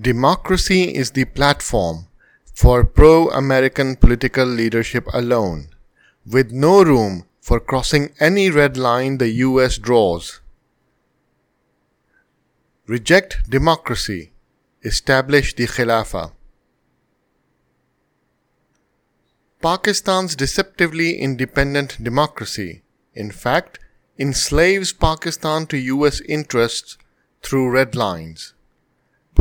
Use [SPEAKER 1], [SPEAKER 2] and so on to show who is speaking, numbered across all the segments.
[SPEAKER 1] Democracy is the platform for pro American political leadership alone, with no room for crossing any red line the US draws. Reject democracy, establish the Khilafah. Pakistan's deceptively independent democracy, in fact, enslaves Pakistan to US interests through red lines.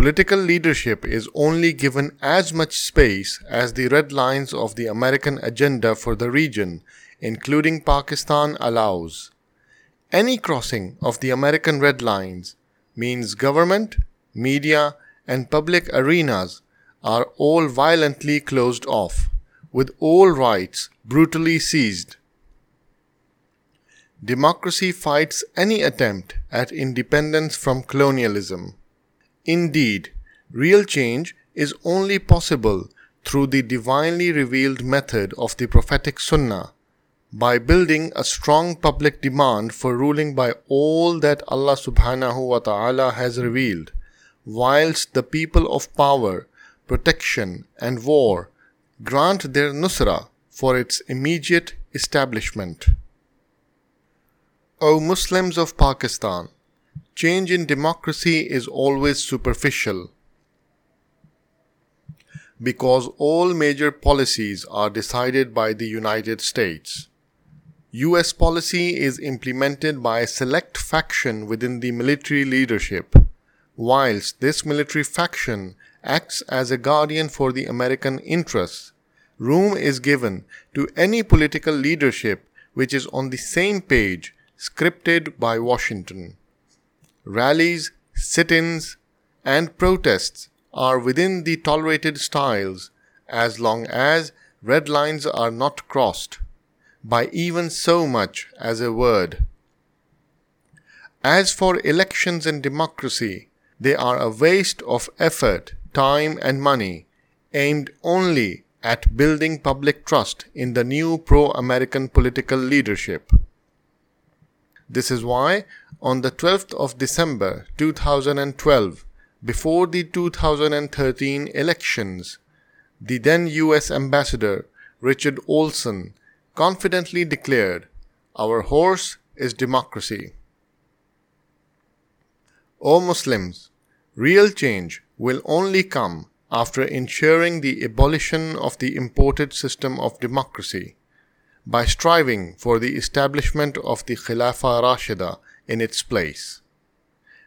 [SPEAKER 1] Political leadership is only given as much space as the red lines of the American agenda for the region, including Pakistan, allows. Any crossing of the American red lines means government, media, and public arenas are all violently closed off, with all rights brutally seized. Democracy fights any attempt at independence from colonialism. Indeed, real change is only possible through the divinely revealed method of the prophetic Sunnah, by building a strong public demand for ruling by all that Allah subhanahu wa ta'ala has revealed, whilst the people of power, protection, and war grant their nusra for its immediate establishment. O Muslims of Pakistan, change in democracy is always superficial because all major policies are decided by the United States. US policy is implemented by a select faction within the military leadership, whilst this military faction acts as a guardian for the American interests. Room is given to any political leadership which is on the same page, scripted by Washington. Rallies, sit ins, and protests are within the tolerated styles as long as red lines are not crossed by even so much as a word. As for elections and democracy, they are a waste of effort, time, and money aimed only at building public trust in the new pro American political leadership. This is why on the 12th of December 2012, before the 2013 elections, the then US Ambassador Richard Olson confidently declared, Our horse is democracy. O Muslims, real change will only come after ensuring the abolition of the imported system of democracy by striving for the establishment of the Khilafah Rashida in its place.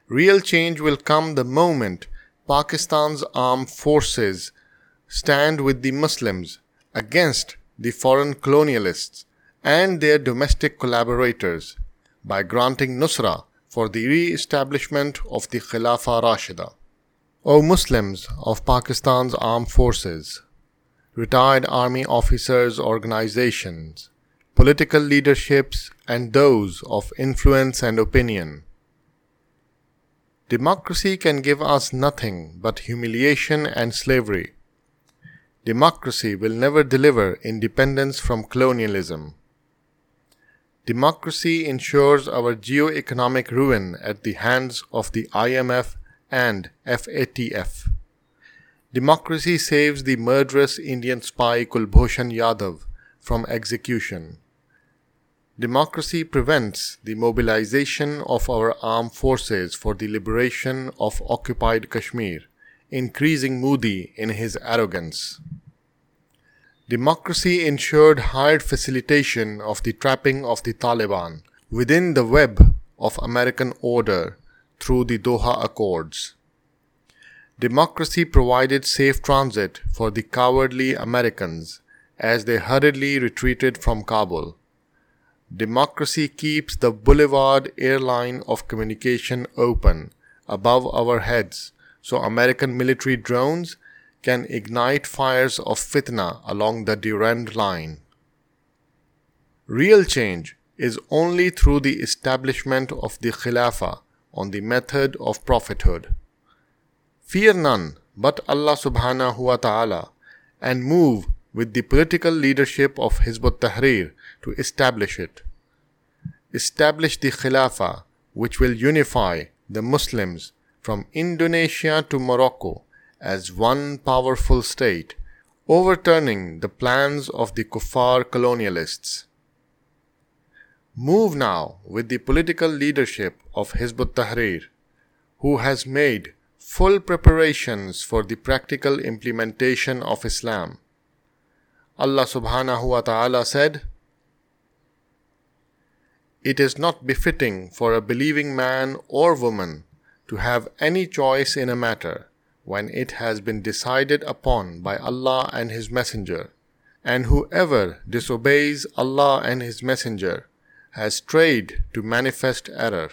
[SPEAKER 1] Real change will come the moment Pakistan's armed forces stand with the Muslims against the foreign colonialists and their domestic collaborators by granting Nusra for the re establishment of the Khilafah Rashida. O Muslims of Pakistan's armed forces, retired army officers' organizations, political leaderships, and those of influence and opinion. Democracy can give us nothing but humiliation and slavery. Democracy will never deliver independence from colonialism. Democracy ensures our geo-economic ruin at the hands of the IMF and FATF. Democracy saves the murderous Indian spy Kulbhushan Yadav from execution. Democracy prevents the mobilization of our armed forces for the liberation of occupied Kashmir, increasing Modi in his arrogance. Democracy ensured hired facilitation of the trapping of the Taliban within the web of American order through the Doha Accords. Democracy provided safe transit for the cowardly Americans as they hurriedly retreated from Kabul. Democracy keeps the Boulevard airline of communication open above our heads so American military drones can ignite fires of fitna along the Durand Line. Real change is only through the establishment of the Khilafah on the method of prophethood. Fear none but Allah subhanahu wa ta'ala and move with the political leadership of Hizb ut-Tahrir to establish it. Establish the Khilafah which will unify the Muslims from Indonesia to Morocco as one powerful state, overturning the plans of the kuffar colonialists. Move now with the political leadership of Hizb ut-Tahrir, who has made full preparations for the practical implementation of Islam. Allah subhanahu wa ta'ala said, It is not befitting for a believing man or woman to have any choice in a matter when it has been decided upon by Allah and His Messenger. And whoever disobeys Allah and His Messenger has strayed to manifest error.